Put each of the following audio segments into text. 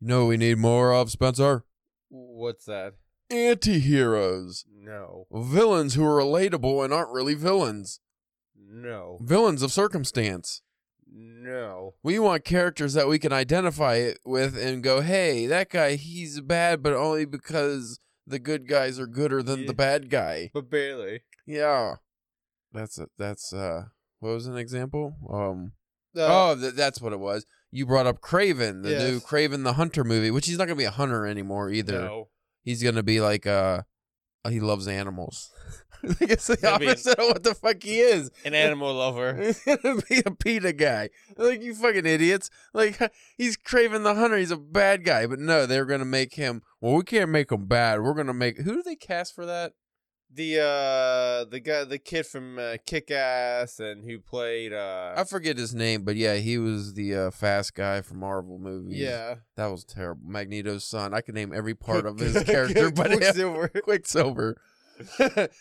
You know what we need more of, Spencer? What's that? Anti-heroes. No. Villains who are relatable and aren't really villains. No. Villains of circumstance. No. We want characters that we can identify with and go, hey, that guy, he's bad, but only because the good guys are gooder than Yeah. the bad guy. But barely. Yeah. That's a, that's uh what was an example? Um Uh, oh, th- that's what it was. You brought up Kraven, the new Yes. Kraven the Hunter movie, which he's not going to be a hunter anymore either. No. He's going to be like uh he loves animals. I guess the Gonna opposite of what the fuck he is. An animal lover. He's gonna be a PETA guy. Like you fucking idiots. Like he's Kraven the Hunter. He's a bad guy, but no, they're gonna make him. Well, we can't make him bad. We're gonna make. Who do they cast for that? The uh the guy the kid from uh, Kick Ass and who played uh I forget his name, but yeah, he was the uh, fast guy from Marvel movies. yeah that was terrible. Magneto's son. I could name every part of his character, but yeah, Quicksilver. Quicksilver.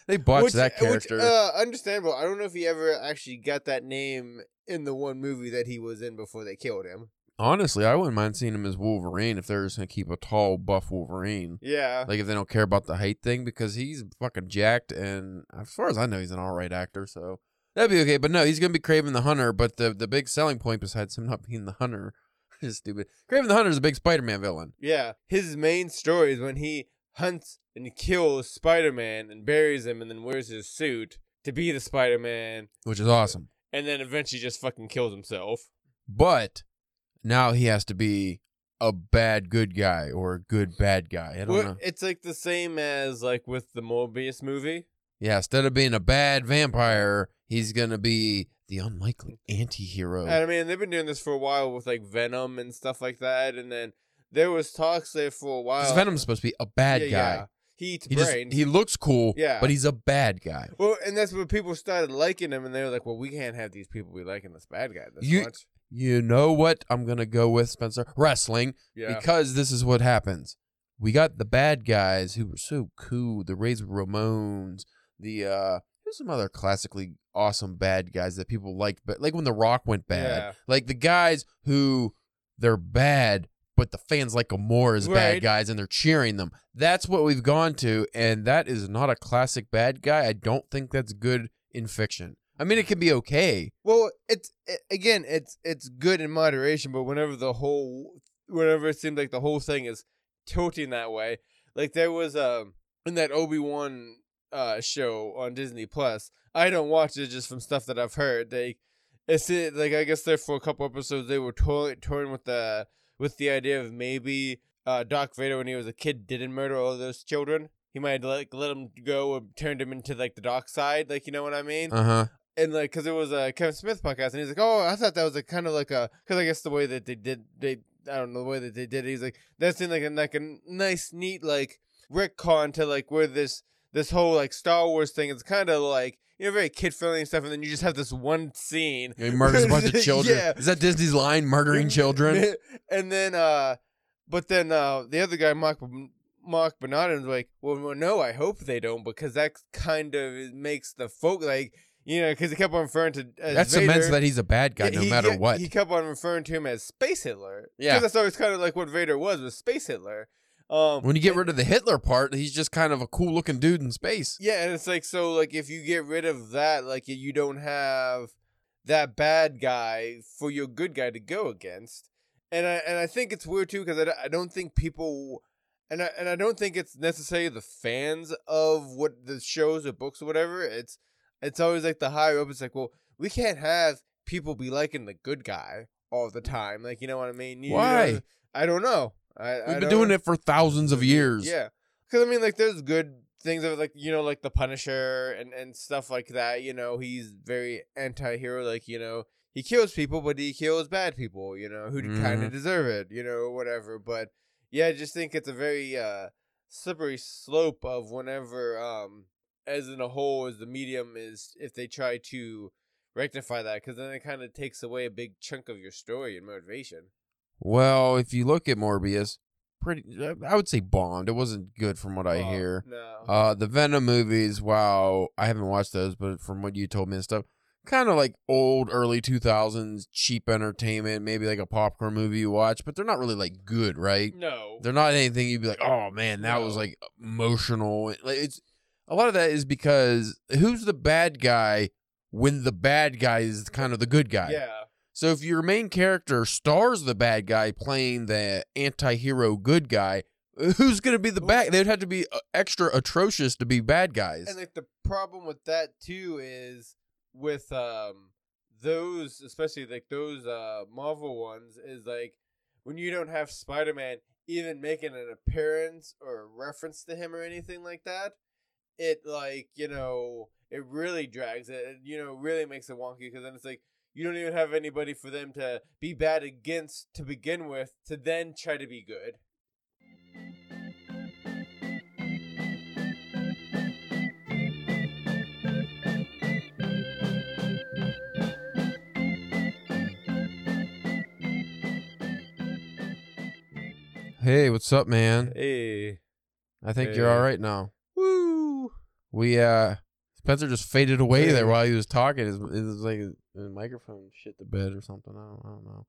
they botched Which- that which, character. uh, understandable. I don't know if he ever actually got that name in the one movie that he was in before they killed him. Honestly, I wouldn't mind seeing him as Wolverine if they're just gonna keep a tall, buff Wolverine. Yeah. Like if they don't care about the height thing because he's fucking jacked and as far as I know he's an alright actor, so that'd be okay. But no, he's gonna be Kraven the Hunter, but the the big selling point besides him not being the hunter is stupid. Kraven the Hunter is a big Spider Man villain. Yeah. His main story is when he hunts and kills Spider Man and buries him and then wears his suit to be the Spider Man Which is awesome. and then eventually just fucking kills himself. But now he has to be a bad good guy or a good bad guy. I don't Well, know. It's like the same as like with the Morbius movie. Yeah, instead of being a bad vampire, he's gonna be the unlikely anti-hero. And I mean, they've been doing this for a while with like Venom and stuff like that. And then there was talks there for a while. Venom's supposed to be a bad Yeah, guy. yeah. He eats He just he looks cool, Yeah. but he's a bad guy. well, and that's when people started liking him, and they were like, "Well, we can't have these people be liking this bad guy this You- much." You know what? I'm gonna go with Spencer wrestling Yeah, because this is what happens. We got the bad guys who were so cool. The Razor Ramones. The uh, there's some other classically awesome bad guys that people liked, but like when The Rock went bad, Yeah. like the guys who they're bad, but the fans like them more as bad guys, and they're cheering them. That's what we've gone to, and that is not a classic bad guy. I don't think that's good in fiction. I mean, it can be okay. Well, it's it, again, it's it's good in moderation, but whenever the whole, whenever it seems like the whole thing is tilting that way, like there was um in that Obi Wan uh show on Disney Plus. I don't watch it just from stuff that I've heard. They, it's it, like I guess there for a couple episodes they were toying toying with the with the idea of maybe uh Darth Vader when he was a kid didn't murder all those children. He might like let them go and turned him into like the dark side, like you know what I mean Uh huh. And like because it was a Kevin Smith podcast, and he's like, "Oh, I thought that was a kind of like a because I guess the way that they did they I don't know the way that they did it. He's like that seemed like a like a nice neat like retcon to like where this this whole like Star Wars thing is kind of like you know very kid friendly and stuff, and then you just have this one scene. He murders a bunch of children. Yeah. Is that Disney's line? Murdering children. and then uh, but then uh, the other guy Marc. Marc Bernardin's like, well, no, I hope they don't because that kind of makes the folk like, you know, because he kept on referring to as That cements that he's a bad guy no he- matter what. He kept on referring to him as Space Hitler. Yeah. because that's always kind of like what Vader was was Space Hitler. Um, when you get rid of the Hitler part, he's just kind of a cool looking dude in space. yeah, and it's like so like if you get rid of that, like you don't have that bad guy for your good guy to go against. And I and I think it's weird too because I, don't- I don't think people. And I, and I don't think it's necessarily the fans of what the shows or books or whatever. It's it's always like the higher up. It's like, well, we can't have people be liking the good guy all the time. Like, you know what I mean? You Why? know, I don't know. I, We've been doing it for thousands of years. Yeah, because I mean, like, there's good things of like you know, like the Punisher and and stuff like that. You know, he's very anti-hero. Like, you know, he kills people, but he kills bad people. You know, who kind Mhm. of deserve it. You know, whatever. But yeah, I just think it's a very uh slippery slope of whenever um as in a whole as the medium is if they try to rectify that because then it kind of takes away a big chunk of your story and motivation Well, if you look at Morbius, pretty, I would say bombed. It wasn't good from what I Oh, hear. no Uh, the Venom movies, wow, I haven't watched those, but from what you told me and stuff, kind of like old early 2000s cheap entertainment, maybe like a popcorn movie you watch, but they're not really like good, right? No. They're not anything you'd be like, "Oh man, that was like emotional." Like it's a lot of that is because who's the bad guy when the bad guy is kind of the good guy. Yeah. So if your main character stars the bad guy playing the anti-hero good guy, who's going to be the bad? They'd have to be uh, extra atrocious to be bad guys. And like the problem with that too is with um those especially like those uh Marvel ones is like when you don't have Spider-Man even making an appearance or a reference to him or anything like that, it like, you know, it really drags it. It, you know, really makes it wonky because then it's like you don't even have anybody for them to be bad against to begin with to then try to be good. hey, what's up, man? Hey. I think you're all right now. We uh Spencer just faded away there while he was talking. His, it was like his, his microphone shit the bed or something. I don't, I don't know.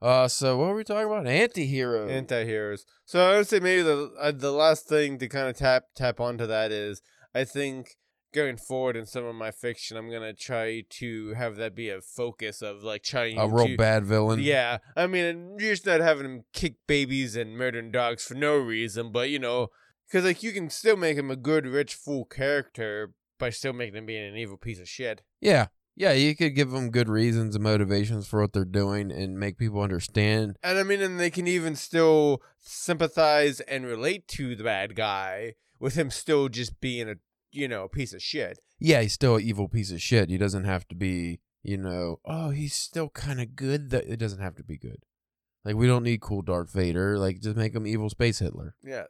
Uh, so what were we talking about? Anti-hero. anti-heroes. So I would say maybe the uh, the last thing to kind of tap tap onto that is I think going forward in some of my fiction, I'm gonna try to have that be a focus of like trying a real to, bad villain. Yeah, I mean, you're just not having him kick babies and murdering dogs for no reason, but you know, because like you can still make him a good, rich, full character by still making him being an evil piece of shit. Yeah. Yeah, you could give them good reasons and motivations for what they're doing and make people understand. And I mean, and they can even still sympathize and relate to the bad guy with him still just being a you know a piece of shit. Yeah, he's still an evil piece of shit. He doesn't have to be, you know, oh, he's still kind of good. That It doesn't have to be good. Like, we don't need cool Darth Vader. Like, just make him evil space Hitler. Yeah,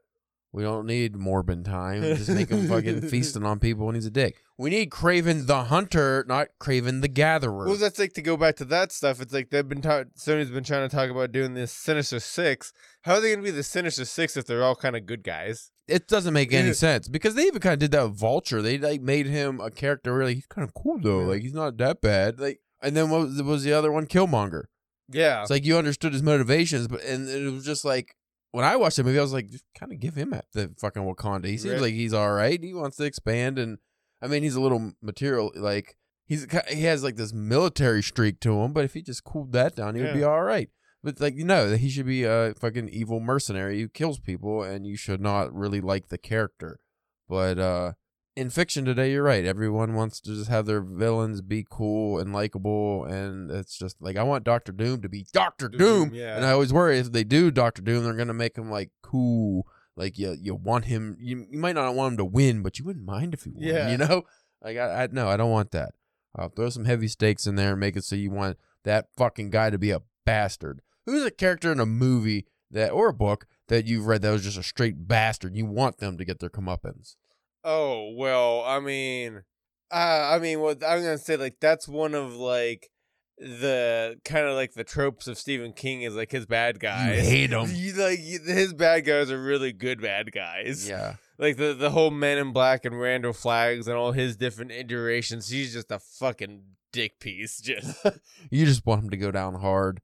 We don't need Morbin time. Just make him fucking feasting on people when he's a dick. We need Kraven the Hunter, not Kraven the Gatherer. Well, that's like to go back to that stuff. It's like they've been ta- Sony's been trying to talk about doing this Sinister Six. How are they gonna be the Sinister Six if they're all kind of good guys? it doesn't make any sense because they even kind of did that with Vulture. They like made him a character. Really, he's kind of cool though. Like he's not that bad. Like, and then what was, was the other one? Killmonger. Yeah, It's like you understood his motivations, but and it was just like when I watched the movie, I was like, just kind of give him the fucking Wakanda. He seems like he's all right. He wants to expand, and I mean, he's a little material. Like he's he has like this military streak to him, but if he just cooled that down, he would be all right. But like you know, he should be a fucking evil mercenary who kills people, and you should not really like the character. But uh in fiction today, you're right. Everyone wants to just have their villains be cool and likable, and it's just like I want Doctor Doom to be Doctor Doom, Doom, yeah. and I always worry if they do Doctor Doom, they're gonna make him like cool. Like you, you want him. You, you might not want him to win, but you wouldn't mind if he won. Yeah. You know, like I, I no, I don't want that. I'll throw some heavy stakes in there and make it so you want that fucking guy to be a bastard. Who's a character in a movie that or a book that you've read that was just a straight bastard? You want them to get their comeuppance. Oh well, I mean, uh, I mean, what I'm gonna say, like that's one of like the kind of like the tropes of Stephen King is like his bad guys. hate 'em. You, like his bad guys are really good bad guys. Yeah, Like the the whole Men in Black and Randall Flaggs and all his different iterations. He's just a fucking dick piece. Just you just want him to go down hard.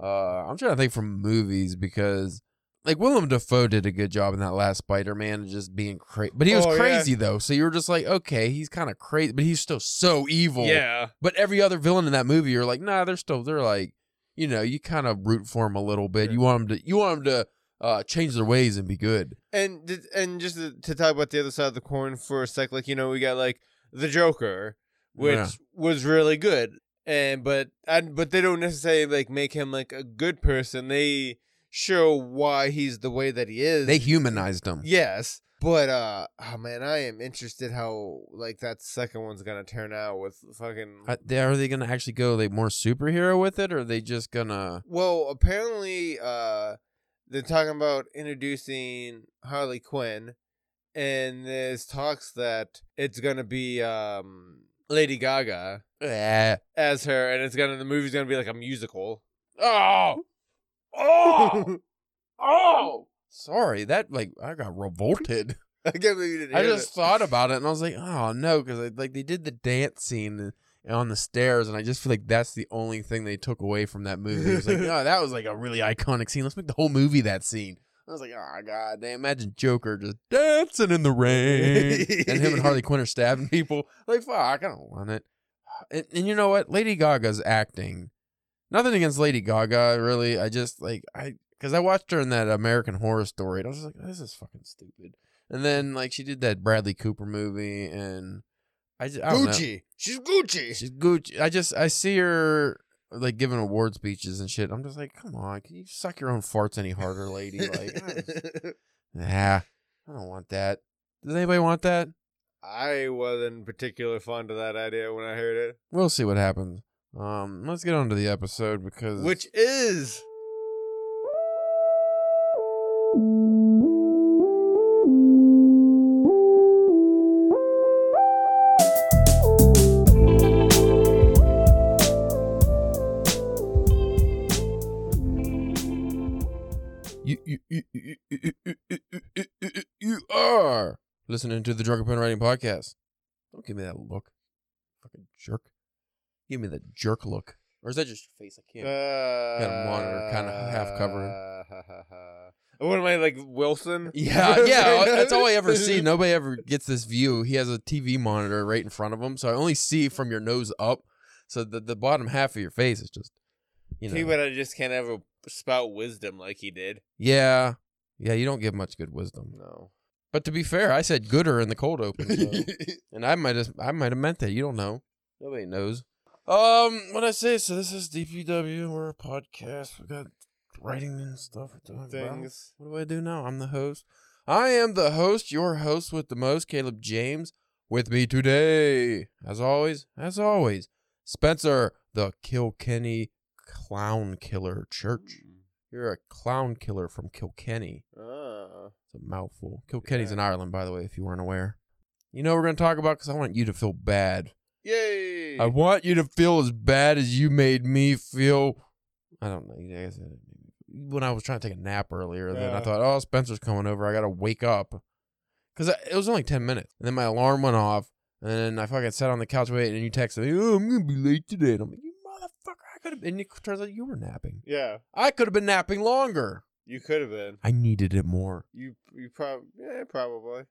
Uh, I'm trying to think from movies because like Willem Dafoe did a good job in that last Spider-Man, just being crazy. But he was Oh, yeah. crazy though, so you were just like, okay, he's kind of crazy, but he's still so evil. yeah. But every other villain in that movie, you're like, nah, they're still they're like, you know, you kind of root for him a little bit. Yeah. You want him to you want him to uh, change their ways and be good. And and just to, to talk about the other side of the coin for a sec, like you know, we got like the Joker, which Yeah. was really good, and but and but they don't necessarily like make him like a good person. They show why he's the way that he is. They humanized him. yes, but uh, oh man, I am interested how like that second one's gonna turn out with fucking. Uh, they- Are they gonna actually go like more superhero with it, or are they just gonna? Well, apparently, uh, they're talking about introducing Harley Quinn, and there's talks that it's gonna be um Lady Gaga Eh. as her, and it's gonna the movie's gonna be like a musical. Oh, oh, oh! Sorry, that like I got revolted. I can't believe you didn't I just thought about it and I was like, oh no, because like they did the dance scene on the stairs, and I just feel like that's the only thing they took away from that movie. It was like, oh, that was like a really iconic scene. Let's make the whole movie that scene. I was like, oh god, damn! Imagine Joker just dancing in the rain, and him and Harley Quinn are stabbing people. Like, fuck, I don't want it. And, and you know what? Lady Gaga's acting. Nothing against Lady Gaga, really. I just like I because I watched her in that American Horror Story, and I was just like, this is fucking stupid. And then like she did that Bradley Cooper movie, and I just I don't know. Gucci. She's Gucci. She's Gucci. I just I see her like giving award speeches and shit. I'm just like, come on, can you suck your own farts any harder, lady? Like, I nah, I don't want that. Does anybody want that? I wasn't particularly fond of that idea when I heard it. We'll see what happens. Um, let's get on to the episode because Which is you you you you, you, you, you, are listening to the Drunken Pen Writing Podcast. Don't give me that look, fucking jerk. Give me the jerk look, or is that just your face? I can't. uh, Got a monitor kinda half covered. What am I like Wilson? Yeah, yeah. That's all I ever see. Nobody ever gets this view. He has a TV monitor right in front of him, so I only see from your nose up. So the the bottom half of your face is just, you know. See, but I just can't ever spout wisdom like he did. Yeah, yeah. You don't give much good wisdom. No. But to be fair, I said gooder in the cold open, so- and I might have I might have meant that. You don't know. Nobody knows. Um, what I say? So this is DPW. We're a podcast. We got writing and stuff. We're about. Things. What do I do now? I'm the host. I am the host, your host with the most, Caleb James. With me today, as always, as always, Spencer, the Kilkenny Clown Killer Church. You're a clown killer from Kilkenny. Ah. It's a mouthful. Kilkenny's Yeah. in Ireland, by the way, if you weren't aware. You know what we're going to talk about? Because I want you to feel bad. Yay! I want you to feel as bad as you made me feel. I don't know. I guess, uh, When I was trying to take a nap earlier, then I thought, oh, Spencer's coming over. I got to wake up. Because it was only 10 minutes. And then my alarm went off. And then I fucking sat on the couch waiting. And you texted me, oh, I'm going to be late today. And I'm like, you motherfucker. I could have been. And it turns out you were napping. yeah, I could have been napping longer. you could have been. I needed it more. You you probably yeah probably.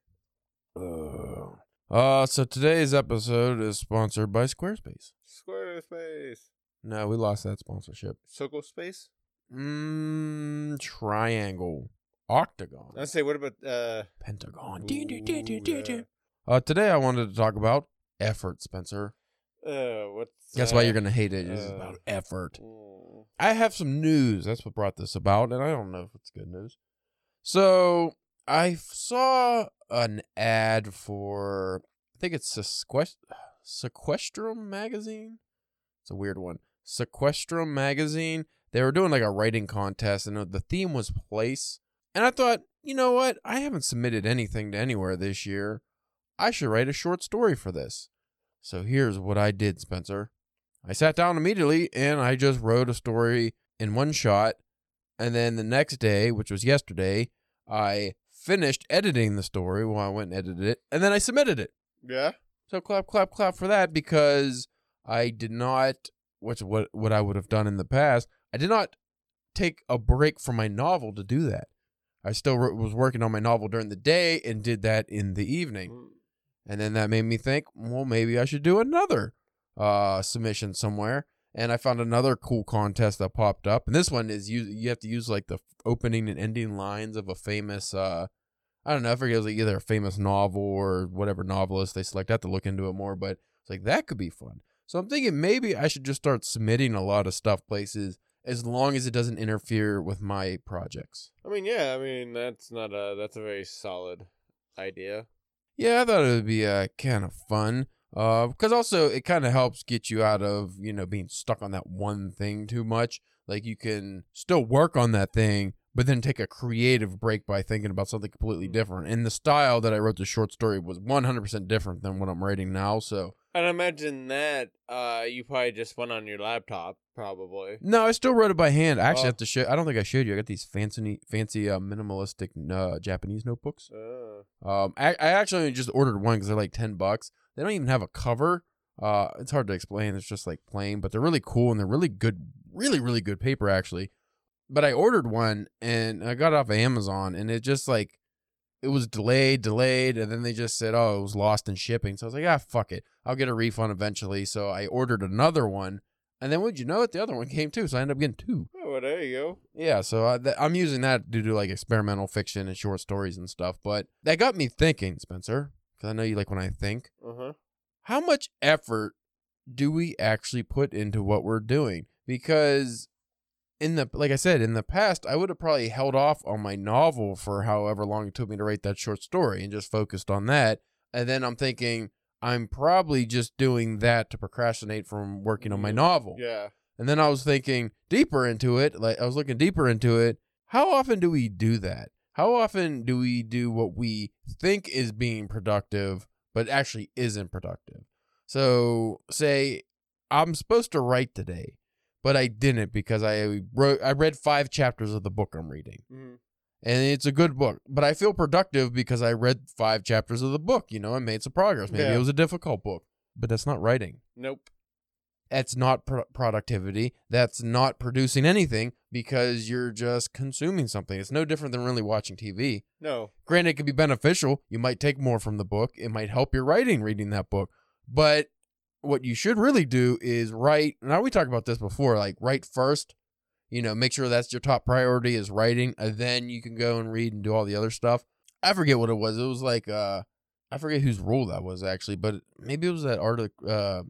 Uh, uh, so today's episode is sponsored by Squarespace. Squarespace. No, we lost that sponsorship. Circle space. Mmm, triangle, octagon, I say, what about uh? pentagon. ooh. Uh, today I wanted to talk about effort, Spencer. Uh, what's That's uh, why you're gonna hate it. It's uh, about effort. mm, I have some news. That's what brought this about, and I don't know if it's good news. So I saw an ad for I think it's Sequest- Sequestrum magazine. It's a weird one. Sequestrum magazine. They were doing like a writing contest, and uh, the theme was place. And I thought, you know what? I haven't submitted anything to anywhere this year. I should write a short story for this. So here's what I did, Spencer. I sat down immediately and I just wrote a story in one shot. And then the next day, which was yesterday, I finished editing the story while I went and edited it. And then I submitted it. Yeah. So clap, clap, clap for that because I did not, which what what I would have done in the past. I did not take a break from my novel to do that. I still wrote- was working on my novel during the day and did that in the evening. Mm, And then that made me think, well, maybe I should do another uh, submission somewhere. And I found another cool contest that popped up. And this one is you you have to use like the opening and ending lines of a famous uh I don't know, I forget it was like either a famous novel or whatever novelist they select. I have to look into it more, but it's like that could be fun. So I'm thinking maybe I should just start submitting a lot of stuff places as long as it doesn't interfere with my projects. I mean, yeah. I mean, that's not a that's a very solid idea. Yeah, I thought it would be uh, kind of fun. Uh, because also it kind of helps get you out of you know being stuck on that one thing too much. Like you can still work on that thing, but then take a creative break by thinking about something completely different. And the style that I wrote the short story was 100% different than what I'm writing now. So And imagine that uh, you probably just went on your laptop, probably. no, I still wrote it by hand. I actually Oh. have to show. I don't think I showed you. I got these fancy, fancy uh, minimalistic uh, Japanese notebooks. Uh, Um, I, I actually just ordered one because they're like ten bucks. They don't even have a cover, Uh, it's hard to explain. It's just like plain, but they're really cool and they're really good, really, really good paper actually. But I ordered one and I got it off of Amazon and it just like it was delayed, delayed, and then they just said, "Oh, it was lost in shipping." So I was like, "Ah, fuck it, I'll get a refund eventually." So I ordered another one, and then would you know it, the other one came too. So I ended up getting two. Oh, well, there you go. Yeah, so I, th- I'm using that to do like experimental fiction and short stories and stuff. But that got me thinking, Spencer, because I know you like when I think. Uh huh. How much effort do we actually put into what we're doing? Because in the like I said in the past, I would have probably held off on my novel for however long it took me to write that short story and just focused on that. And then I'm thinking I'm probably just doing that to procrastinate from working on my Mhm. novel. Yeah. And then I was thinking deeper into it, like I was looking deeper into it. How often do we do that? How often do we do what we think is being productive, but actually isn't productive? So, say I'm supposed to write today, but I didn't because I wrote I read 5 chapters of the book I'm reading. Mm-hmm. And it's a good book, but I feel productive because I read 5 chapters of the book, you know, and made some progress. Maybe Yeah. it was a difficult book, but that's not writing Nope. that's not pro- productivity. That's not producing anything because you're just consuming something. It's no different than really watching TV. No. Granted, it could be beneficial. You might take more from the book. It might help your writing reading that book. But what you should really do is write. Now we talked about this before. Like write first. You know, make sure that's your top priority is writing, and then you can go and read and do all the other stuff. I forget what it was. It was like uh, I forget whose rule that was actually, but maybe it was that art of uh,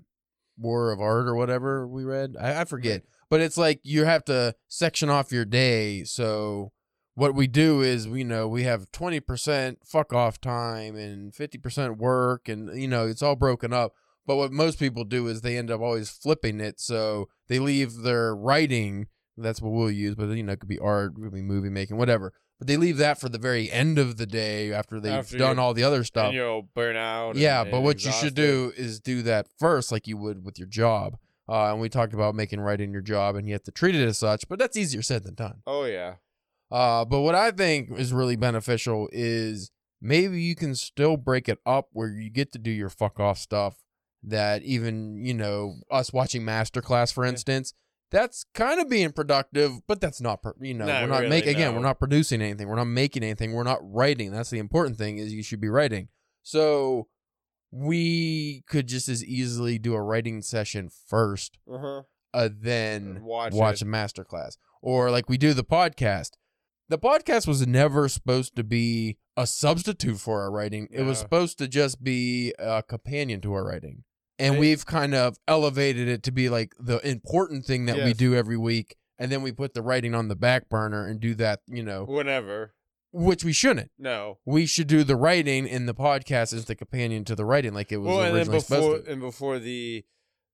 War of Art or whatever we read. I, I forget. But it's like you have to section off your day. So what we do is, you know, we have 20% fuck off time and 50% work and, you know, it's all broken up. But what most people do is they end up always flipping it. So they leave their writing, that's what we'll use, but, you know, it could be art, it could be movie making, whatever. But they leave that for the very end of the day after they've After done all the other stuff. And you'll burn out. Yeah, and- but and what you should do is do that first, like you would with your job. Uh, and we talked about making writing your job, and you have to treat it as such. But that's easier said than done. Oh yeah. Uh, but what I think is really beneficial is maybe you can still break it up where you get to do your fuck off stuff. That even you know us watching masterclass, for instance, that's kind of being productive, but that's not you know Not we're not really, making again no. we're not producing anything, we're not making anything, we're not writing. That's the important thing is you should be writing. So we could just as easily do a writing session first, Uh huh. uh, then Watch watch it. a masterclass. Or like we do the podcast. The podcast was never supposed to be a substitute for our writing. It was supposed to just be a companion to our writing. And It- we've kind of elevated it to be like the important thing that we do every week. And then we put the writing on the back burner and do that, you know, Whenever. Which we shouldn't. No. We should do the writing and the podcast is the companion to the writing like it was Well, and originally before supposed to. and before the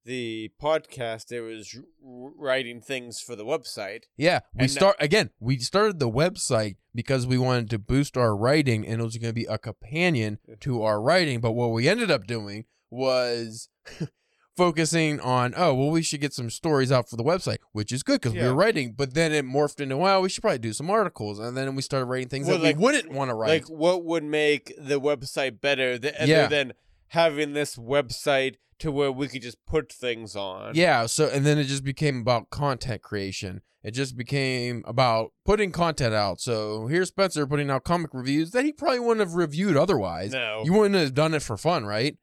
the podcast, it was writing things for the website. Yeah, we And start again. We started the website because we wanted to boost our writing, and it was going to be a companion to our writing. But what we ended up doing was focusing on, oh, well, we should get some stories out for the website, which is good because we Yeah. were writing. But then it morphed into, well, we should probably do some articles, and then we started writing things Well, that like- we wouldn't want to write. Like, what would make the website better th- other Yeah. than having this website to where we could just put things on? Yeah, so and then it just became about content creation. It just became about putting content out. So here's Spencer putting out comic reviews that he probably wouldn't have reviewed otherwise. No. You wouldn't have done it for fun, right?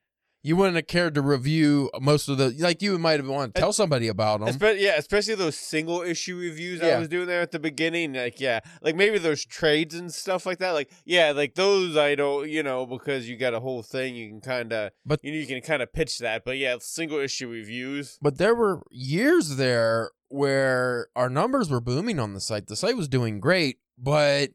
You wouldn't have cared to review most of the like you might have wanted to tell somebody about them. Espe- yeah, especially those single issue reviews I was doing there at the beginning. Like, yeah, like maybe those trades and stuff like that. Like, yeah, like those I don't, you know, because you got a whole thing, you can kind of, But- you, know, you can kind of pitch that. But yeah, single issue reviews. But there were years there where our numbers were booming on the site. The site was doing great, but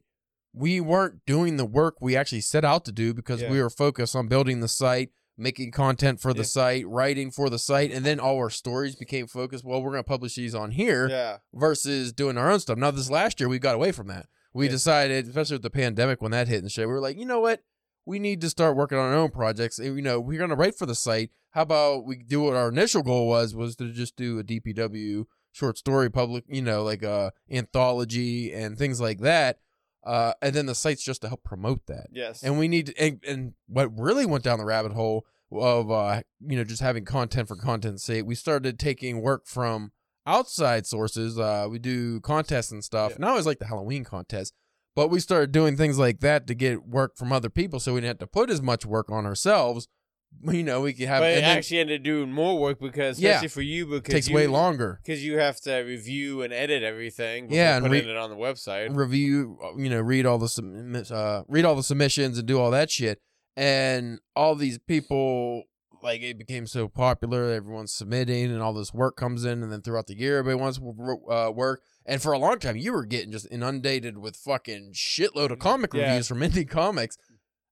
we weren't doing the work we actually set out to do because Yeah. we were focused on building the site, making content for the Yeah. site, writing for the site, and then all our stories became focused. Well, we're going to publish these on here Yeah, versus doing our own stuff. Now, this last year, we got away from that. We Yeah. decided, especially with the pandemic when that hit and shit, we were like, you know what? We need to start working on our own projects. And, You know, we're going to write for the site. How about we do what our initial goal was, was to just do a DPW short story public, you know, like a anthology and things like that. Uh, and then the site's just to help promote that. yes, And we need to, and, and what really went down the rabbit hole of uh you know just having content for content's sake, we started taking work from outside sources. Uh, we do contests and stuff. Yeah. I always like the Halloween contest, but we started doing things like that to get work from other people, so we didn't have to put as much work on ourselves. You know, we could have but it then actually ended up doing more work because, Yeah. especially for you, because it takes you, way longer. because you have to review and edit everything. Before Yeah, and putting re- it on the website. review you know read all the uh read all the submissions and do all that shit and all these people like it became so popular everyone's submitting and all this work comes in and then throughout the year everybody wants uh, work and for a long time you were getting just inundated with fucking shitload of comic Yeah. reviews from indie comics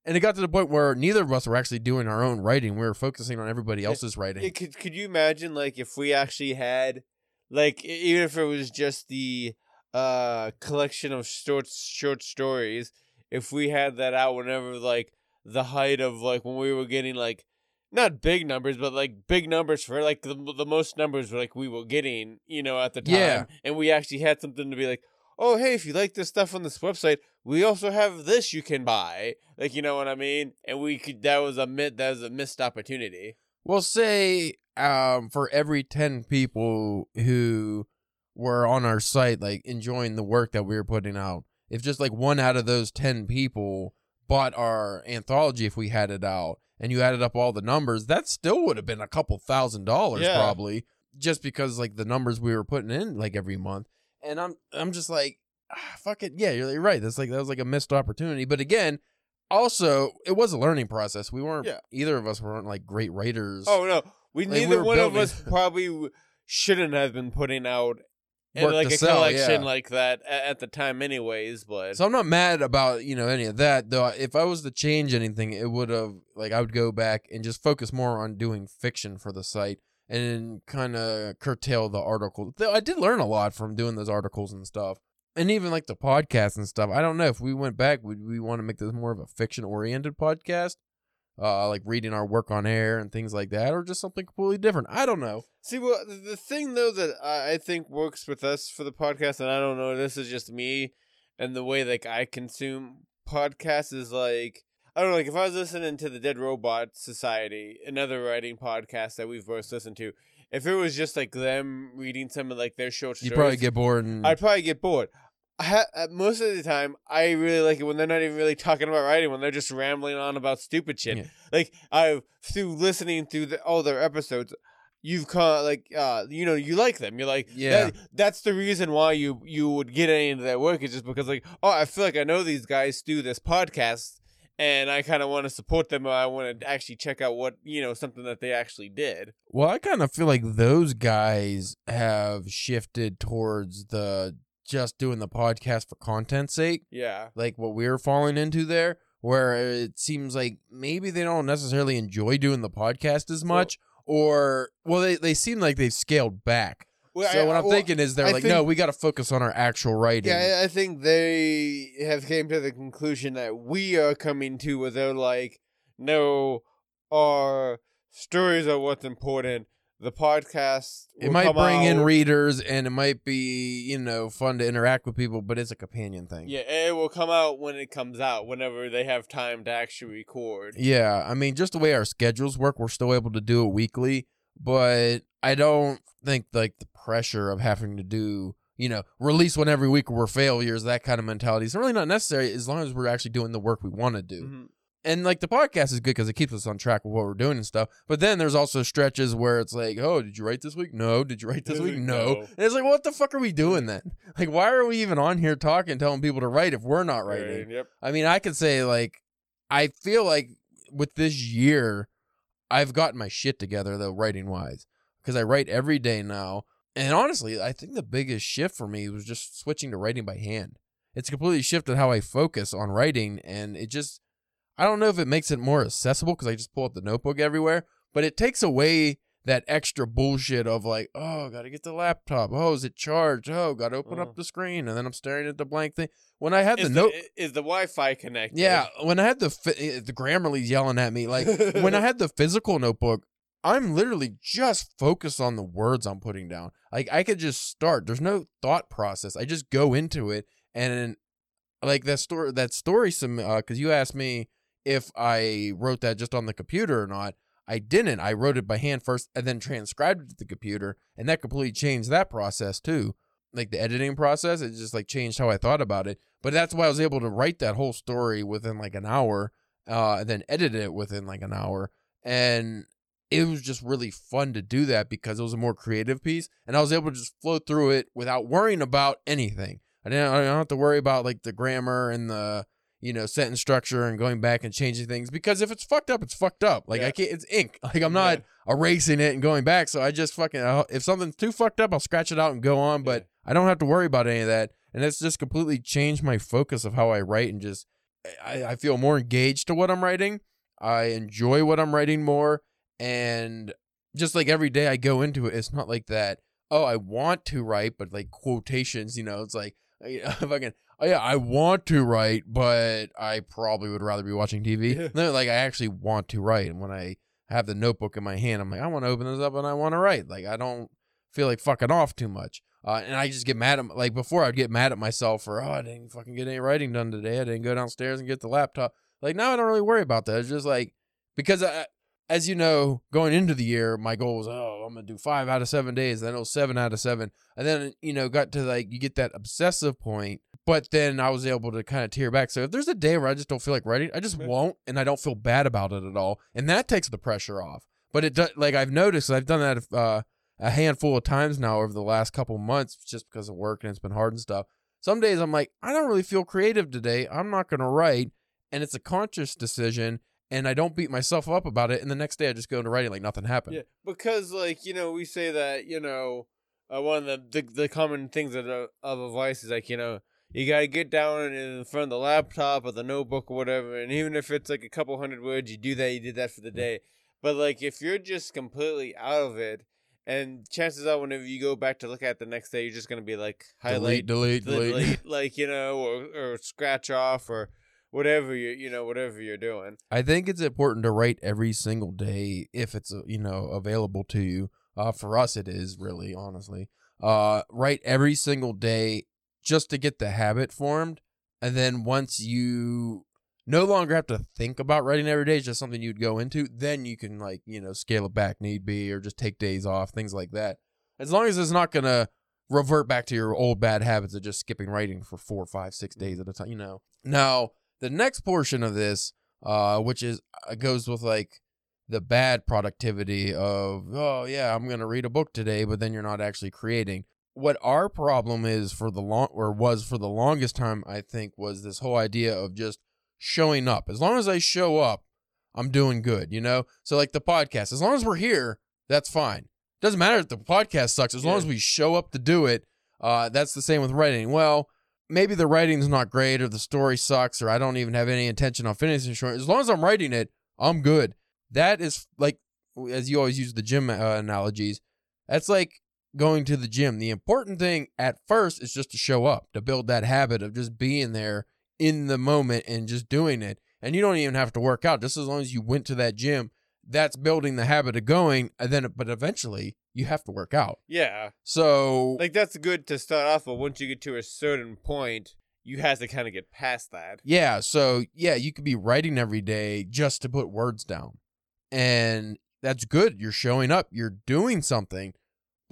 and it got to the point where neither of us were actually doing our own writing. We were focusing on everybody else's writing. Yeah, could could you imagine like if we actually had like even if it was just the uh collection of short short stories if we had that out whenever like the height of like when we were getting like not big numbers but like big numbers for like the, the most numbers like we were getting you know at the time Yeah. and we actually had something to be like oh hey if you like this stuff on this website we also have this you can buy like you know what i mean and we could that was a mi- that was a missed opportunity Well, say um, for every 10 people who were on our site, like enjoying the work that we were putting out, if just like one out of those 10 people bought our anthology, if we had it out, and you added up all the numbers, that still would have been a couple thousand dollars Yeah. probably, just because like the numbers we were putting in like every month. And I'm, I'm just like, ah, fuck it. Yeah, you're, right. That's like, that was like a missed opportunity. But again, also, it was a learning process. We weren't, Yeah. either of us weren't like great writers. Oh no, we Like, neither were one of us probably shouldn't have been putting out and like a sell, collection yeah. like that at the time, anyways. But So I'm not mad about you know any of that though. If I was to change anything, it would have like I would go back and just focus more on doing fiction for the site and kind of curtail the article. Though I did learn a lot from doing those articles and stuff, and even like the podcast and stuff. I don't know if we went back, would we want to make this more of a fiction oriented podcast, uh, like reading our work on air and things like that, or just something completely different. I don't know. see, well, the- thing though that I think works with us for the podcast, and I don't know, this is just me and the way like I consume podcasts is like. I don't know, like if I was listening to the Dead Robot Society, another writing podcast that we've both listened to, if it was just like them reading some of like their short stories, You probably get bored and I'd probably get bored. I ha- uh, most of the time, I really like it when they're not even really talking about writing, when they're just rambling on about stupid shit. Yeah. Like I, through listening through the, all their episodes, you've caught like uh, you know, you like them. You're like, Yeah. that- that's the reason why you you would get into their work is just because like, oh, I feel like I know these guys do this podcast. And I kind of want to support them. I want to actually check out what you know something that they actually did. Well, I kind of feel like those guys have shifted towards the just doing the podcast for content's sake, Yeah, like what we're falling into there, where it seems like maybe they don't necessarily enjoy doing the podcast as Well- much, or well, they, they seem like they've scaled back. Well, so I- what I'm uh, well, thinking is they're I like, no, we got to focus on our actual writing. Yeah, I I think they have came to the conclusion that we are coming to where they're like, no, our stories are what's important. The podcast it might bring in readers and it might be, you know, fun to interact with people, but it's a companion thing. yeah, it will come out when it comes out, whenever they have time to actually record. Yeah, I mean, just the way our schedules work, we're still able to do it weekly, but I don't think like the pressure of having to do, you know, release one every week or we're failures, that kind of mentality is really not necessary as long as we're actually doing the work we want to do. Mhm. And like the podcast is good because it keeps us on track with what we're doing and stuff. But then there's also stretches where it's like, oh, did you write this week? No. Did you write this week? No. No. And it's like, what the fuck are we doing then? Like, why are we even on here talking, telling people to write if we're not writing? Right, Yep. I mean, I could say like I feel like with this year, I've gotten my shit together though, writing wise, because I write every day now. And honestly, I think the biggest shift for me was just switching to writing by hand. It's completely shifted how I focus on writing, and it just I don't know if it makes it more accessible because I just pull up the notebook everywhere, but it takes away that extra bullshit of like, oh, got to get the laptop. Oh, is it charged? Oh, got to open Uh. up the screen, and then I'm staring at the blank thing. When I had Is the the, note, is the Wi-Fi connected? yeah, when I had the fi- the Grammarly's yelling at me, like when I had the physical notebook, I'm literally just focused on the words I'm putting down. Like I could just start. There's no thought process. I just go into it, and like that story, that story, some because you asked me if I wrote that just on the computer or not. I didn't. I wrote it by hand first and then transcribed it to the computer, and that completely changed that process too. Like the editing process, it just like changed how I thought about it. But that's why I was able to write that whole story within like an hour, uh, and then edit it within like an hour. And it was just really fun to do that because it was a more creative piece, and I was able to just flow through it without worrying about anything. I didn't. I don't have to worry about like the grammar and the you know sentence structure and going back and changing things because if it's fucked up, it's fucked up. Like Yeah. I can't. It's ink. Like I'm not erasing it and going back. So I just fucking uh, if something's too fucked up, I'll scratch it out and go on. But I don't have to worry about any of that. And it's just completely changed my focus of how I write and just I, I feel more engaged to what I'm writing. I enjoy what I'm writing more. And just like every day I go into it, it's not like that, oh, I want to write, but like quotations, you know, it's like fucking oh yeah, I want to write, but I probably would rather be watching TV. No, like I actually want to write. And when I have the notebook in my hand, I'm like, I want to open this up and I want to write. Like I don't feel like fucking off too much. Uh, and I just get mad at like before I'd get mad at myself for oh I didn't fucking get any writing done today. I didn't go downstairs and get the laptop. Like now I don't really worry about that. It's just like because I, as you know, going into the year, my goal was oh I'm gonna do five out of seven days. Then it was seven out of seven, and then you know got to like you get that obsessive point. But then I was able to kind of tear back. So if there's a day where I just don't feel like writing, I just won't, and I don't feel bad about it at all, and that takes the pressure off. But it does like I've noticed I've done that uh, a handful of times now over the last couple months just because of work and it's been hard and stuff. Some days I'm like, I don't really feel creative today. I'm not going to write. And it's a conscious decision. And I don't beat myself up about it. And the next day I just go into writing like nothing happened. Yeah, because like you know we say that you know uh, one of the, the the common things of, uh, of advice is like you know you gotta get down in front of the laptop or the notebook or whatever, and even if it's like a couple hundred words, you do that. You did that for the day. But like if you're just completely out of it, and chances are whenever you go back to look at it the next day, you're just gonna be like highlight, delete, delete, delete. delete, like you know, or or scratch off or whatever you you know whatever you're doing. I think it's important to write every single day if it's uh, you know available to you. Uh, for us, it is really honestly. Uh, write every single day just to get the habit formed, and then once you no longer have to think about writing every day, it's just something you'd go into. Then you can like you know scale it back need be, or just take days off, things like that. As long as it's not gonna revert back to your old bad habits of just skipping writing for four, five, six days at a time. You know. Now the next portion of this, uh, which is uh, goes with like the bad productivity of oh yeah, I'm gonna read a book today, but then you're not actually creating. What our problem is for the long or was for the longest time, I think, was this whole idea of just showing up. As long as I show up, I'm doing good, you know? So like the podcast, as long as we're here, that's fine. Doesn't matter if the podcast sucks, as long Yeah. as we show up to do it. Uh, that's the same with writing. Well, maybe the writing's not great or the story sucks or I don't even have any intention on finishing short. As long as I'm writing it, I'm good. That is like, as you always use the gym uh, analogies, that's like going to the gym. The important thing at first is just to show up, to build that habit of just being there in the moment and just doing it. And you don't even have to work out. Just as long as you went to that gym, that's building the habit of going. And then, but eventually you have to work out. Yeah. So like that's good to start off, but once you get to a certain point, you have to kind of get past that. Yeah, so yeah, you could be writing every day just to put words down. And that's good. You're showing up, you're doing something.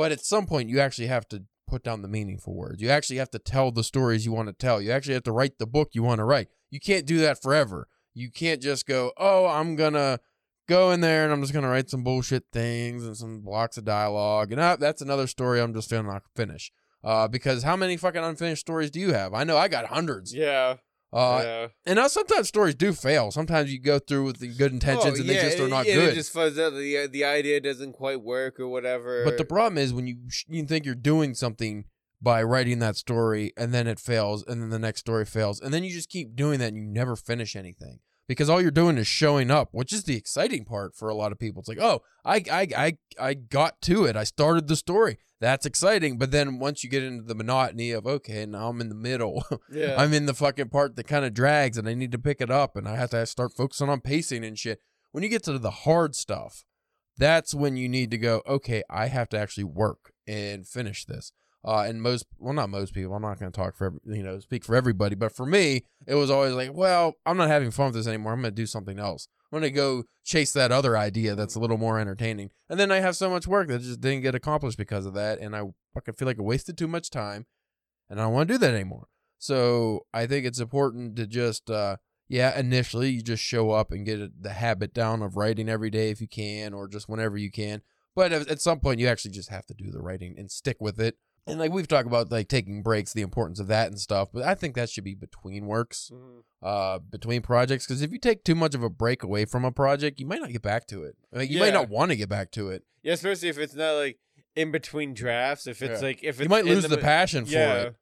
But at some point you actually have to put down the meaningful words. You actually have to tell the stories you want to tell. You actually have to write the book you want to write. You can't do that forever. You can't just go, "Oh, I'm going to go in there and I'm just going to write some bullshit things and some blocks of dialogue." And that's another story I'm just going to not finish. Uh, because how many fucking unfinished stories do you have? I know I got hundreds. Yeah. Uh, yeah. and now sometimes stories do fail. Sometimes you go through with the good intentions Oh, and they just are not yeah, good. It just fuzz out. The the idea doesn't quite work or whatever. but the problem is when you you think you're doing something by writing that story and then it fails and then the next story fails and then you just keep doing that and you never finish anything because all you're doing is showing up, which is the exciting part for a lot of people. It's like, oh, I I I I got to it. I started the story. That's exciting. But then once you get into the monotony of okay, now I'm in the middle. yeah. I'm in the fucking part that kind of drags and I need to pick it up and I have to start focusing on pacing and shit. When you get to the hard stuff, that's when you need to go, okay, I have to actually work and finish this. Uh, and most, well, not most people. I'm not going to talk for you know speak for everybody, but for me, it was always like, well, I'm not having fun with this anymore. I'm going to do something else. I'm going to go chase that other idea that's a little more entertaining. And then I have so much work that just didn't get accomplished because of that, and I fucking feel like I wasted too much time, and I don't want to do that anymore. So I think it's important to just, uh, yeah, initially you just show up and get the habit down of writing every day if you can, or just whenever you can. But at at some point, you actually just have to do the writing and stick with it. And like we've talked about, like taking breaks, the importance of that and stuff. But I think that should be between works, Mhm. uh, between projects. Because if you take too much of a break away from a project, you might not get back to it. Like, you might not want to get back to it. Yeah, especially if it's not like in between drafts. If it's Yeah. like if it's You might lose the, mi- passion for yeah. it.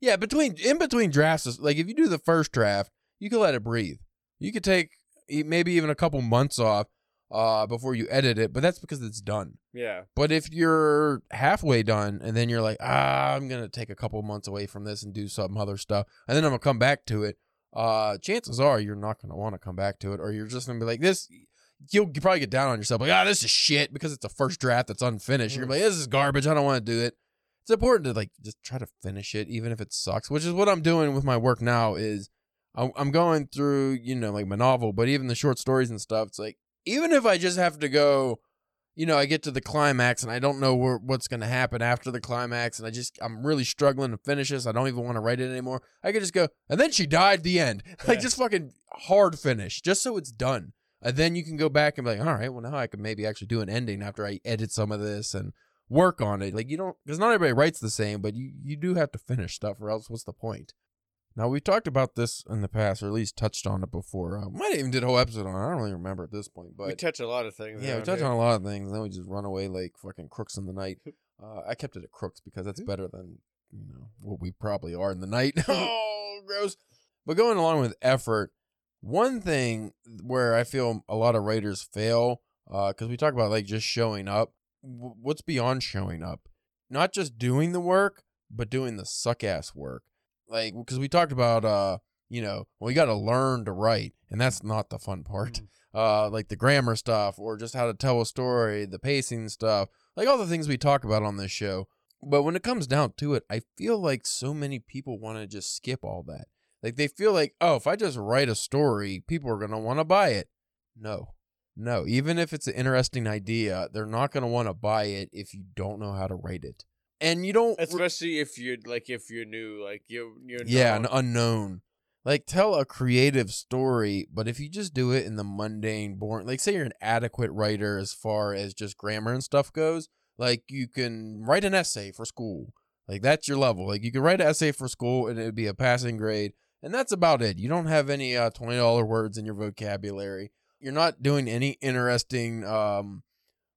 Yeah, between in between drafts, is- like if you do the first draft, you can let it breathe. You could take maybe even a couple months off uh, before you edit it, but that's because it's done. Yeah. But if you're halfway done and then you're like, ah, I'm gonna take a couple months away from this and do some other stuff, and then I'm gonna come back to it, uh, chances are you're not gonna want to come back to it, or you're just gonna be like this. You'll probably get down on yourself, like, ah, this is shit because it's a first draft that's unfinished. You're Mm. like, this is garbage. I don't want to do it. It's important to like just try to finish it, even if it sucks. Which is what I'm doing with my work now. Is I'm going through, you know, like my novel, but even the short stories and stuff. It's like even if I just have to go you know, I get to the climax and I don't know where, what's going to happen after the climax, and I just I'm really struggling to finish this. I don't even want to write it anymore. I could just go, and then she died. The end, like just fucking hard finish, just so it's done. And then you can go back and be like, all right, well now I can maybe actually do an ending after I edit some of this and work on it. Like you don't, because not everybody writes the same, but you you do have to finish stuff, or else what's the point? Now we talked about this in the past, or at least touched on it before. Uh, might have even did a whole episode on it. I don't really remember at this point, but we touch a lot of things. yeah, we touch here. on a lot of things, and then we just run away like fucking crooks in the night. Uh, I kept it at crooks because that's better than you know what we probably are in the night. oh, gross. But going along with effort, one thing where I feel a lot of writers fail, because we talk about like just showing up. W- what's beyond showing up? Not just doing the work, but doing the suck ass work. Like because we talked about, uh, you know, well, you got to learn to write, and that's not the fun part Mm. uh, like the grammar stuff or just how to tell a story, the pacing stuff, like all the things we talk about on this show. But when it comes down to it, I feel like so many people want to just skip all that. Like they feel like, oh, if I just write a story, people are going to want to buy it. No, no. Even if it's an interesting idea, they're not going to want to buy it if you don't know how to write it. And you don't. Especially if you're like if you're new, like you you're yeah, an unknown. Like tell a creative story, but if you just do it in the mundane, boring, like say you're an adequate writer as far as just grammar and stuff goes, like you can write an essay for school. Like that's your level. Like you can write an essay for school and it would be a passing grade, and that's about it. You don't have any uh, twenty dollar words in your vocabulary. You're not doing any interesting um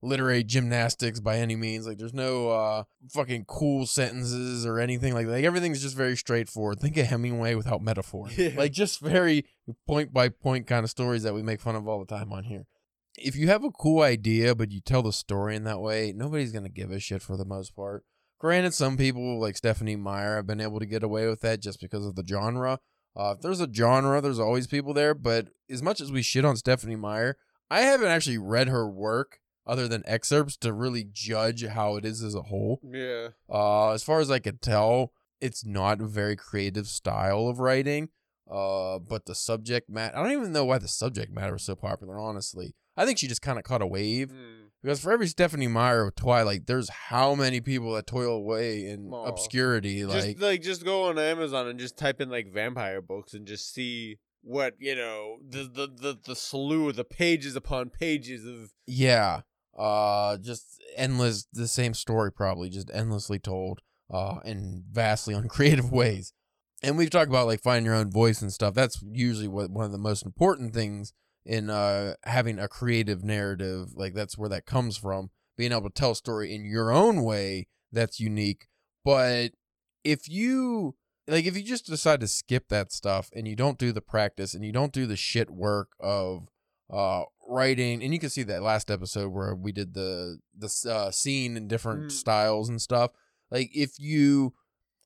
literary gymnastics by any means. Like there's no uh fucking cool sentences or anything like that. Like everything's just very straightforward. Think of Hemingway without metaphor. Yeah. Like just very point by point kind of stories that we make fun of all the time on here. If you have a cool idea but you tell the story in that way, nobody's gonna give a shit for the most part. Granted, some people like Stephenie Meyer have been able to get away with that just because of the genre. Uh, if there's a genre, there's always people there. But as much as we shit on Stephenie Meyer, I haven't actually read her work other than excerpts to really judge how it is as a whole. Yeah. Uh, as far as I could tell, it's not a very creative style of writing. Uh, but the subject matter, I don't even know why the subject matter is so popular, honestly. I think she just kind of caught a wave Mm. because for every Stephenie Meyer of Twilight, there's how many people that toil away in Aw. obscurity. Like, just like just go on Amazon and just type in like vampire books and just see what you know the the the, the slew of the pages upon pages of Yeah. Uh just endless the same story probably, just endlessly told uh in vastly uncreative ways. And we've talked about like finding your own voice and stuff. That's usually what one of the most important things in uh having a creative narrative. Like that's where that comes from. Being able to tell a story in your own way that's unique. But if you like if you just decide to skip that stuff and you don't do the practice and you don't do the shit work of uh writing and you can see that last episode where we did the the uh, scene in different Mm. styles and stuff like if you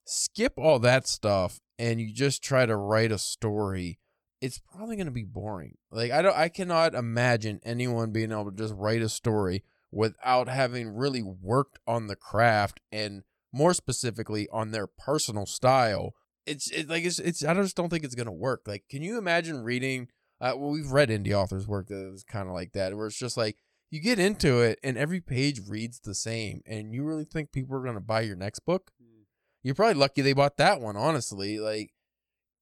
skip all that stuff and you just try to write a story it's probably going to be boring like i don't i cannot imagine anyone being able to just write a story without having really worked on the craft and more specifically on their personal style. It's it, like it's it's I just don't think it's gonna work. Like, can you imagine reading? Uh, well, we've read indie authors' work that was kind of like that, where it's just like you get into it and every page reads the same, and you really think people are gonna buy your next book? Mm. You're probably lucky they bought that one. Honestly, like,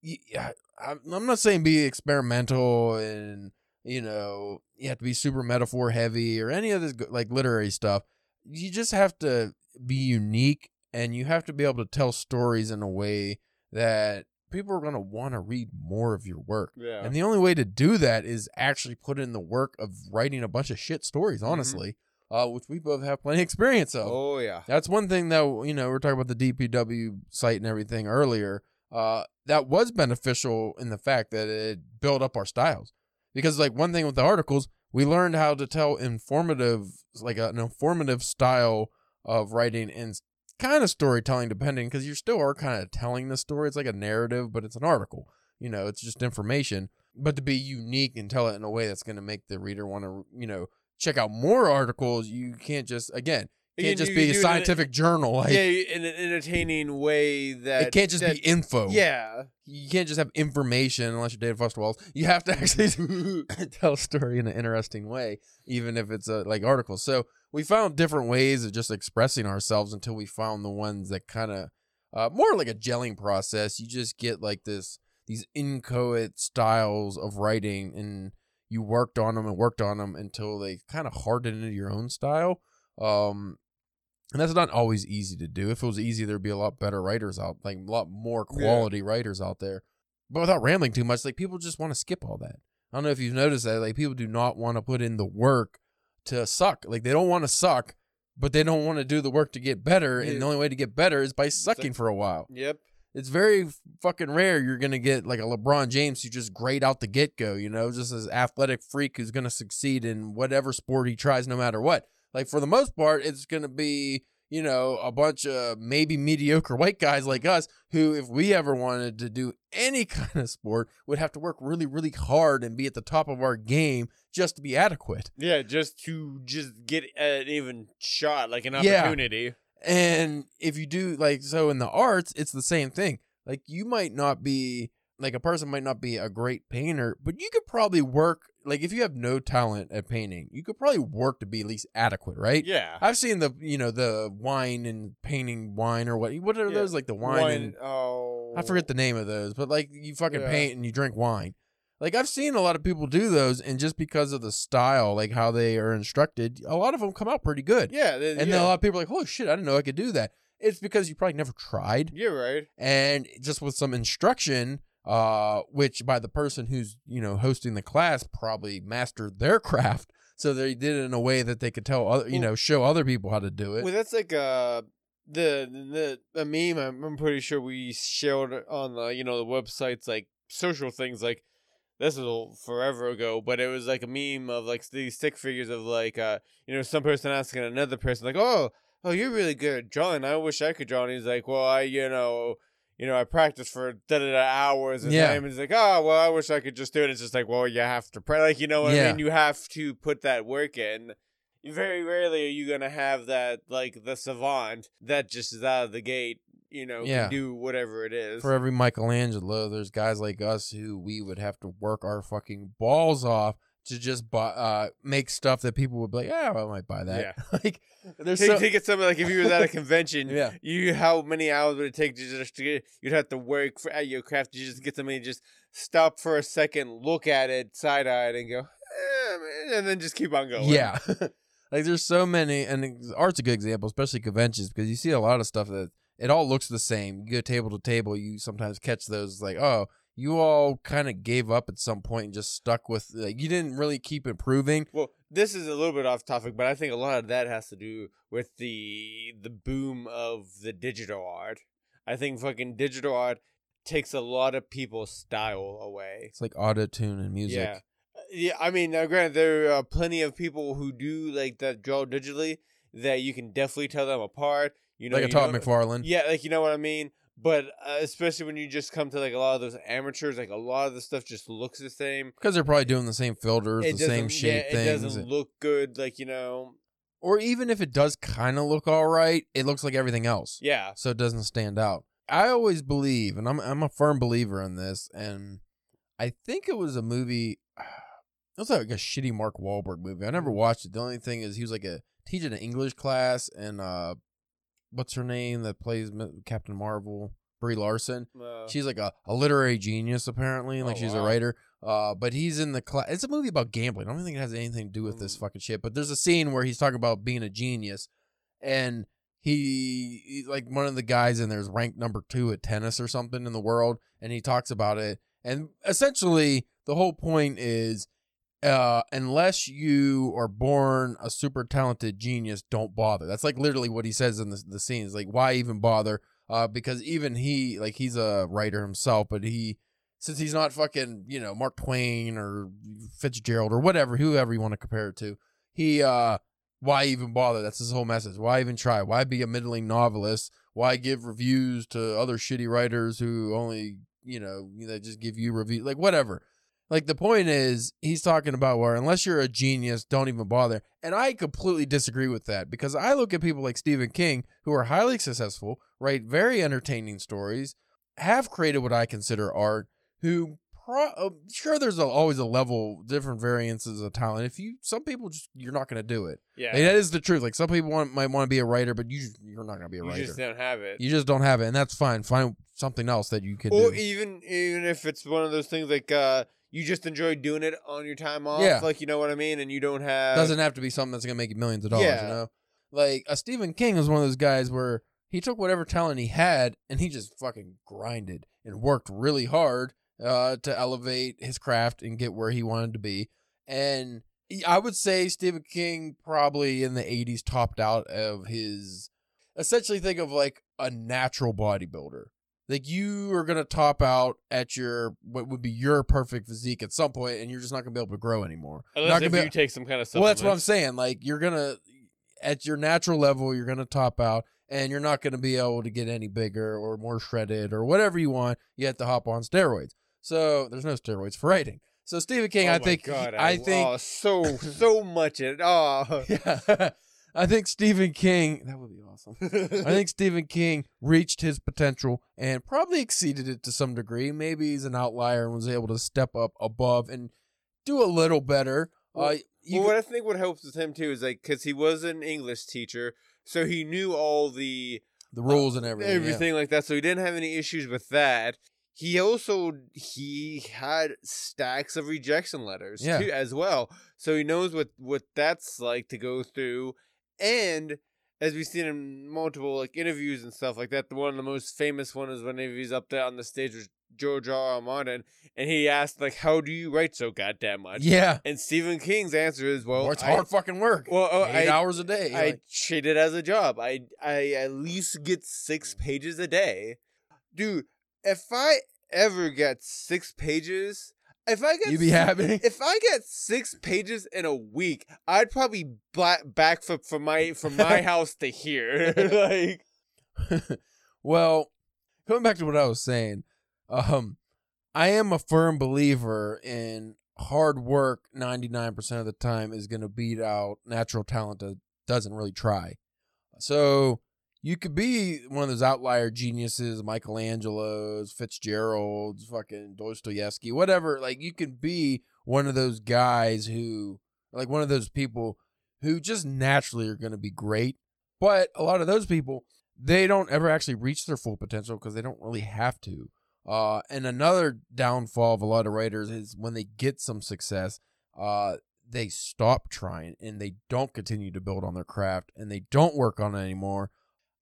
yeah, I'm I'm not saying be experimental and you know you have to be super metaphor heavy or any of this like literary stuff. You just have to be unique and you have to be able to tell stories in a way that people are going to want to read more of your work. Yeah. And the only way to do that is actually put in the work of writing a bunch of shit stories, Mm-hmm. honestly, uh, which we both have plenty of experience of. oh yeah. That's one thing that you know we are talking about the DPW site and everything earlier. Uh, that was beneficial in the fact that it built up our styles. Because like one thing with the articles, we learned how to tell informative, like an informative style of writing and kind of storytelling, depending. Because you still are kind of telling the story. It's like a narrative, but it's an article. You know, it's just information. But to be unique and tell it in a way that's going to make the reader want to, you know, check out more articles, you can't just again it can't just you be a do it in a- scientific journal. Like yeah, in an entertaining way that it can't just that, be info. Yeah. you can't just have information unless you're David Foster Wallace. You have to actually tell a story in an interesting way, even if it's a, like articles. So we found different ways of just expressing ourselves until we found the ones that kind of uh, more like a gelling process. You just get like this these inchoate styles of writing, and you worked on them and worked on them until they kind of hardened into your own style. Um, and that's not always easy to do. If it was easy, there'd be a lot better writers out, like a lot more Yeah. quality writers out there. But without rambling too much, like people just want to skip all that. I don't know if you've noticed that. Like people do not want to put in the work to suck. Like they don't want to suck, but they don't want to do the work to get better. And the only way to get better is by sucking for a while. Yep. It's very fucking rare you're gonna get like a LeBron James who just great out the get go. You know, just as athletic freak who's gonna succeed in whatever sport he tries, no matter what. Like for the most part, it's gonna be you know a bunch of maybe mediocre white guys like us who, if we ever wanted to do any kind of sport, would have to work really, really hard and be at the top of our game just to be adequate. Yeah, just to just get an even shot, like an Yeah. opportunity. And if you do like so in the arts, it's the same thing. Like you might not be like a person might not be a great painter, but you could probably work like if you have no talent at painting, you could probably work to be at least adequate, right? Yeah. I've seen the you know the wine and painting wine or what what are Yeah. those like the wine, and oh. I forget oh. the name of those, but like you fucking Yeah. paint and you drink wine. Like I've seen a lot of people do those, and just because of the style, like how they are instructed, a lot of them come out pretty good. Yeah. th- And yeah. then a lot of people are like, holy shit, I didn't know I could do that. It's because you probably never tried. You're right. And just with some instruction, uh, which by the person who's, you know, hosting the class probably mastered their craft. So they did it in a way that they could tell other, you know, show other people how to do it. Well, that's like uh the the the meme. I'm, I'm pretty sure we shared on the you know the websites like social things like this was forever ago, but it was like a meme of like these stick figures of like uh you know some person asking another person like oh oh you're really good at drawing. I wish I could draw. And he's like well I you know. You know, I practiced for da da da hours, and Yeah. like, "Oh, well, I wish I could just do it." It's just like, well, you have to pray, like you know what Yeah. I mean. You have to put that work in very rarely are you gonna have that like the savant that just is out of the gate you know Yeah. can do whatever it is For every Michelangelo, there's guys like us who we would have to work our fucking balls off to just buy, uh, make stuff that people would be like, yeah, I might buy that. like, there's Take, so, take it something like if you was at a convention Yeah. you how many hours would it take to just to get you'd have to work for at your craft to just get somebody to just stop for a second look at it side-eyed and go eh, and then just keep on going Yeah. like there's so many and art's a good example, especially conventions, because you see a lot of stuff that it all looks the same. You go table to table, you sometimes catch those like, oh, you all kind of gave up at some point and just stuck with like you didn't really keep improving. Well, this is a little bit off topic, but I think a lot of that has to do with the the boom of the digital art. I think fucking digital art takes a lot of people's style away. It's like auto tune and music. Yeah, yeah. I mean, now granted, there are plenty of people who do like that draw digitally that you can definitely tell them apart. You know, like a Todd McFarlane. yeah, like you know what I mean. But uh, especially when you just come to like a lot of those amateurs, like a lot of the stuff just looks the same. Because they're probably doing the same filters, It the same doesn't- shape yeah, things. It doesn't look good, like you know. or even if it does kind of look all right, it looks like everything else. Yeah. So it doesn't stand out. I always believe, and I'm I'm a firm believer in this, and I think it was a movie. It was like a shitty Mark Wahlberg movie. I never watched it. The only thing is he was like a teaching an English class, and uh, what's her name that plays Captain Marvel? Brie Larson. Uh, She's like a, a literary genius apparently, like Oh, she's a writer. Uh, but he's in the class. It's a movie about gambling. I don't think it has anything to do with this Mm. fucking shit. But there's a scene where he's talking about being a genius, and he he's like one of the guys in there's ranked number two at tennis or something in the world, and he talks about it. And essentially, the whole point is, uh, unless you are born a super talented genius, don't bother. That's like literally what he says in the the scene. Is like, why even bother? Uh, because even he, like, he's a writer himself, but he, since he's not fucking, you know, Mark Twain or Fitzgerald or whatever, whoever you want to compare it to, he, uh, why even bother? That's his whole message. Why even try? Why be a middling novelist? Why give reviews to other shitty writers who only, you know, they just give you reviews, like whatever. Like the point is, he's talking about where unless you're a genius, don't even bother. And I completely disagree with that because I look at people like Stephen King who are highly successful, write very entertaining stories, have created what I consider art, who pro- uh, sure there's a, always a level different variances of talent. If you some people just you're not going to do it. yeah. Like, that is the truth. Like some people want, might want to be a writer, but you you're not going to be a you writer. You just don't have it. you just don't have it, and that's fine. Find something else that you can or do. even even if it's one of those things like uh you just enjoy doing it on your time off Yeah. like you know what i mean and you don't have doesn't have to be something that's gonna make you millions of dollars. Yeah. You know, like a Stephen King was one of those guys where he took whatever talent he had and he just fucking grinded and worked really hard uh, to elevate his craft and get where he wanted to be. And I would say Stephen King probably in the '80s topped out of his. Essentially, think of like a natural bodybuilder. Like you are gonna top out at your what would be your perfect physique at some point, and you're just not gonna be able to grow anymore. Unless if be- you take some kind of well, that's what I'm saying. Like you're gonna at your natural level, you're gonna top out, and you're not gonna be able to get any bigger or more shredded or whatever you want. You have to hop on steroids. So there's no steroids for writing. So Stephen King, oh I think, God, I, oh, think, oh, so so much it oh yeah, I think Stephen King. That would be awesome. I think Stephen King reached his potential and probably exceeded it to some degree. Maybe he's an outlier and was able to step up above and do a little better. Well- uh, you well, what I think what helps with him too is like because he was an English teacher, so he knew all the the rules and everything. yeah. everything like that. So he didn't have any issues with that. He also he had stacks of rejection letters Yeah. too as well. So he knows what what that's like to go through. And as we've seen in multiple like interviews and stuff like that, the one of the most famous one is when he's up there on the stage with George R. R. Martin, and he asked like, "How do you write so goddamn much?" Yeah. And Stephen King's answer is, "Well, it's I- hard fucking work. Well, oh, Eight I, hours a day. I Like, treat it as a job. I I at least get six pages a day, dude. If I ever get six pages, if I get you be happy. if I get six pages in a week, I'd probably black backflip from my from my house to here. like, well, going back to what I was saying, um, I am a firm believer in hard work. Ninety nine percent of the time is going to beat out natural talent that doesn't really try. So you could be one of those outlier geniuses, Michelangelo's, Fitzgerald's, fucking Dostoevsky, whatever. Like you can be one of those guys who, like one of those people who just naturally are going to be great. But a lot of those people, they don't ever actually reach their full potential because they don't really have to. Uh, and another downfall of a lot of writers is when they get some success, uh, they stop trying and they don't continue to build on their craft and they don't work on it anymore.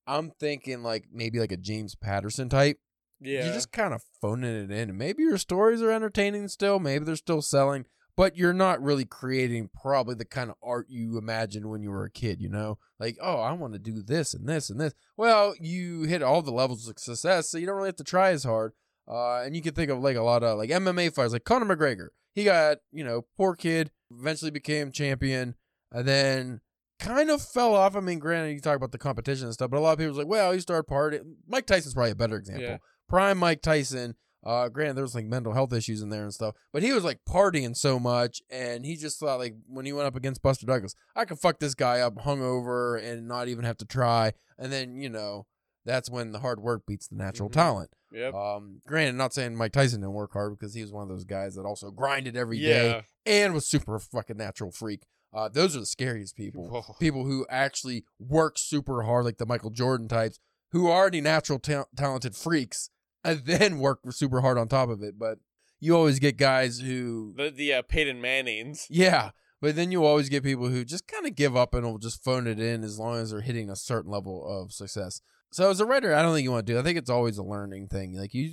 I'm thinking like maybe like a James Patterson type. yeah, You're just kind of phoning it in. Maybe your stories are entertaining still. Maybe they're still selling, but you're not really creating probably the kind of art you imagined when you were a kid, you know? Like, oh, I want to do this and this and this. Well, you hit all the levels of success, so you don't really have to try as hard. Uh, and you can think of like a lot of like MMA fighters, like Conor McGregor. He got, you know, poor kid, eventually became champion, and then kind of fell off. I mean, granted, you talk about the competition and stuff, but a lot of people's like, well, he started partying. Mike Tyson's probably a better example. Yeah. Prime Mike Tyson Uh, granted, there was like mental health issues in there and stuff, but he was like partying so much, and he just thought like when he went up against Buster Douglas, I could fuck this guy up hungover and not even have to try. And then you know that's when the hard work beats the natural Mhm. talent. Yep. Um, granted, not saying Mike Tyson didn't work hard because he was one of those guys that also grinded every day yeah. and was super fucking natural freak. Uh, those are the scariest people. Whoa. People who actually work super hard, like the Michael Jordan types, who are already natural ta- talented freaks, and then work super hard on top of it. But you always get guys who, The the uh, Peyton Mannings. yeah. But then you always get people who just kind of give up and will just phone it in as long as they're hitting a certain level of success. So as a writer, I don't think you want to do. I think it's always a learning thing. Like you,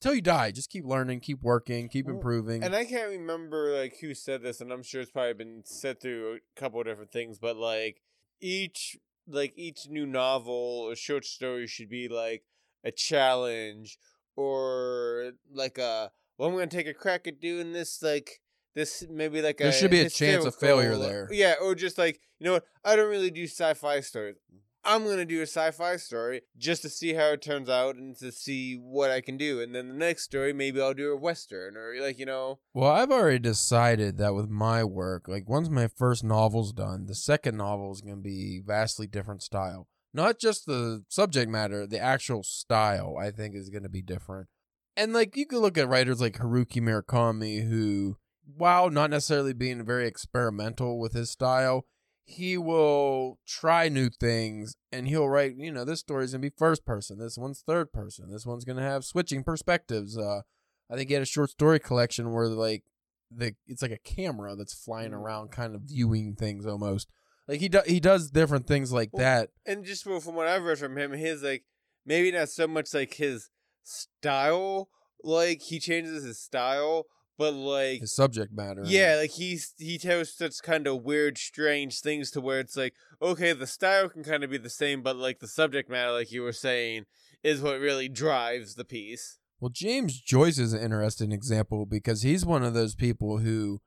till you die, just keep learning, keep working, keep improving. And I can't remember like who said this, and I'm sure it's probably been said through a couple of different things, but like each like each new novel or short story should be like a challenge or like a well I'm gonna take a crack at doing this like this maybe like There a should be a chance of failure there. Yeah, or just like you know what, I don't really do sci-fi stories. I'm gonna do a sci-fi story just to see how it turns out and to see what I can do, and then the next story maybe I'll do a western or like you know. Well, I've already decided that with my work, like once my first novel's done, the second novel is going to be vastly different style. Not just the subject matter, the actual style, I think is going to be different. And like you could look at writers like Haruki Murakami, who, while not necessarily being very experimental with his style, he will try new things and he'll write, you know, this story's going to be first person, this one's third person, this one's going to have switching perspectives. Uh, I think he had a short story collection where like the it's like a camera that's flying Mm. around, kind of viewing things almost. Like he do, he does different things like Well, that. And just from what I've read from him, his like maybe not so much like his style, like he changes his style, but like His subject matter. yeah, like he's he tells such kind of weird, strange things to where it's like okay, the style can kind of be the same, but like the subject matter, like you were saying, is what really drives the piece. Well, James Joyce is an interesting example because he's one of those people who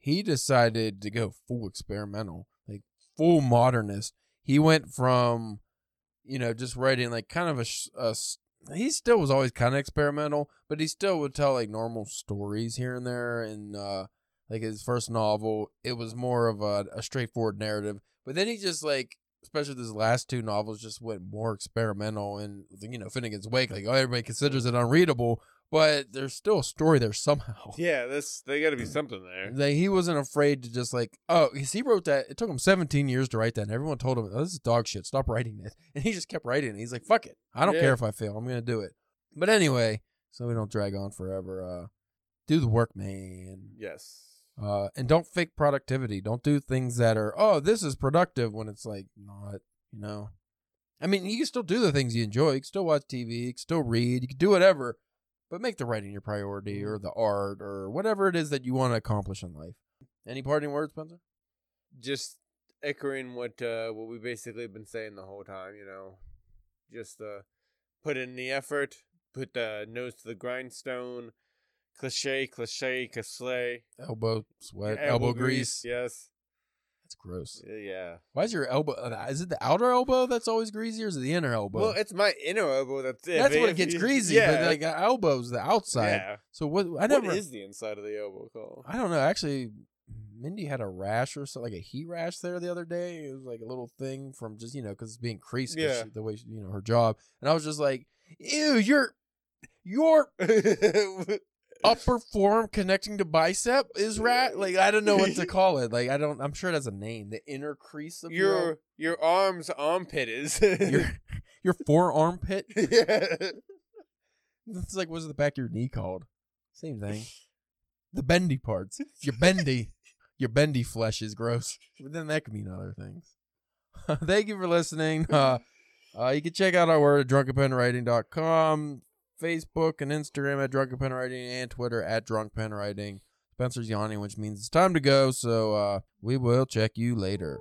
he decided to go full experimental, like full modernist. He went from, you know, just writing like kind of a, a he still was always kind of experimental, but he still would tell like normal stories here and there. And uh, like his first novel, it was more of a, a straightforward narrative. But then he just like, especially his last two novels, just went more experimental. And you know, Finnegans Wake, like oh, everybody considers it unreadable, but there's still a story there somehow. Yeah, that's they got to be something there. Like he wasn't afraid to just like oh 'cause he wrote that it took him 17 years to write that and everyone told him oh, this is dog shit stop writing it and he just kept writing it he's like fuck it I don't Yeah. care if I fail I'm gonna do it but anyway so we don't drag on forever uh do the work man Yes. uh and don't fake productivity don't do things that are oh this is productive when it's like not you know I mean you can still do the things you enjoy you can still watch TV you can still read you can do whatever but make the writing your priority or the art or whatever it is that you want to accomplish in life. Any parting words, Spencer? just echoing what uh what we've basically been saying the whole time, you know. Just uh put in the effort, put the nose to the grindstone, cliche, cliche, cliche. Elbow sweat, elbow, grease. Yes. That's gross. Yeah. Why is your elbow? uh, Is it the outer elbow that's always greasy, or is it the inner elbow? Well, it's my inner elbow that's it. that's when it gets greasy. Yeah. But like elbow's the outside. yeah. So what? I never. is the inside of the elbow called? I don't know. Actually, Mindy had a rash or something, like a heat rash there the other day. It was like a little thing from just you know because it's being creased. Yeah. she- the way she, you know her job, and I was just like, ew, your your upper form connecting to bicep is rat. Like I don't know what to call it. Like I don't. I'm sure it has a name. The inner crease of your your your arm's armpit is. your your forearm pit. yeah. It's like what's the back of your knee called? Same thing. The bendy parts. Your bendy. Your bendy flesh is gross. But then that could mean other things. Thank you for listening. Uh, uh, you can check out our word at drunkenpenwriting.com, Facebook and Instagram at drunkenpenwriting, and Twitter at Drunk Pen Writing. Spencer's yawning, which means it's time to go. So uh, we will check you later.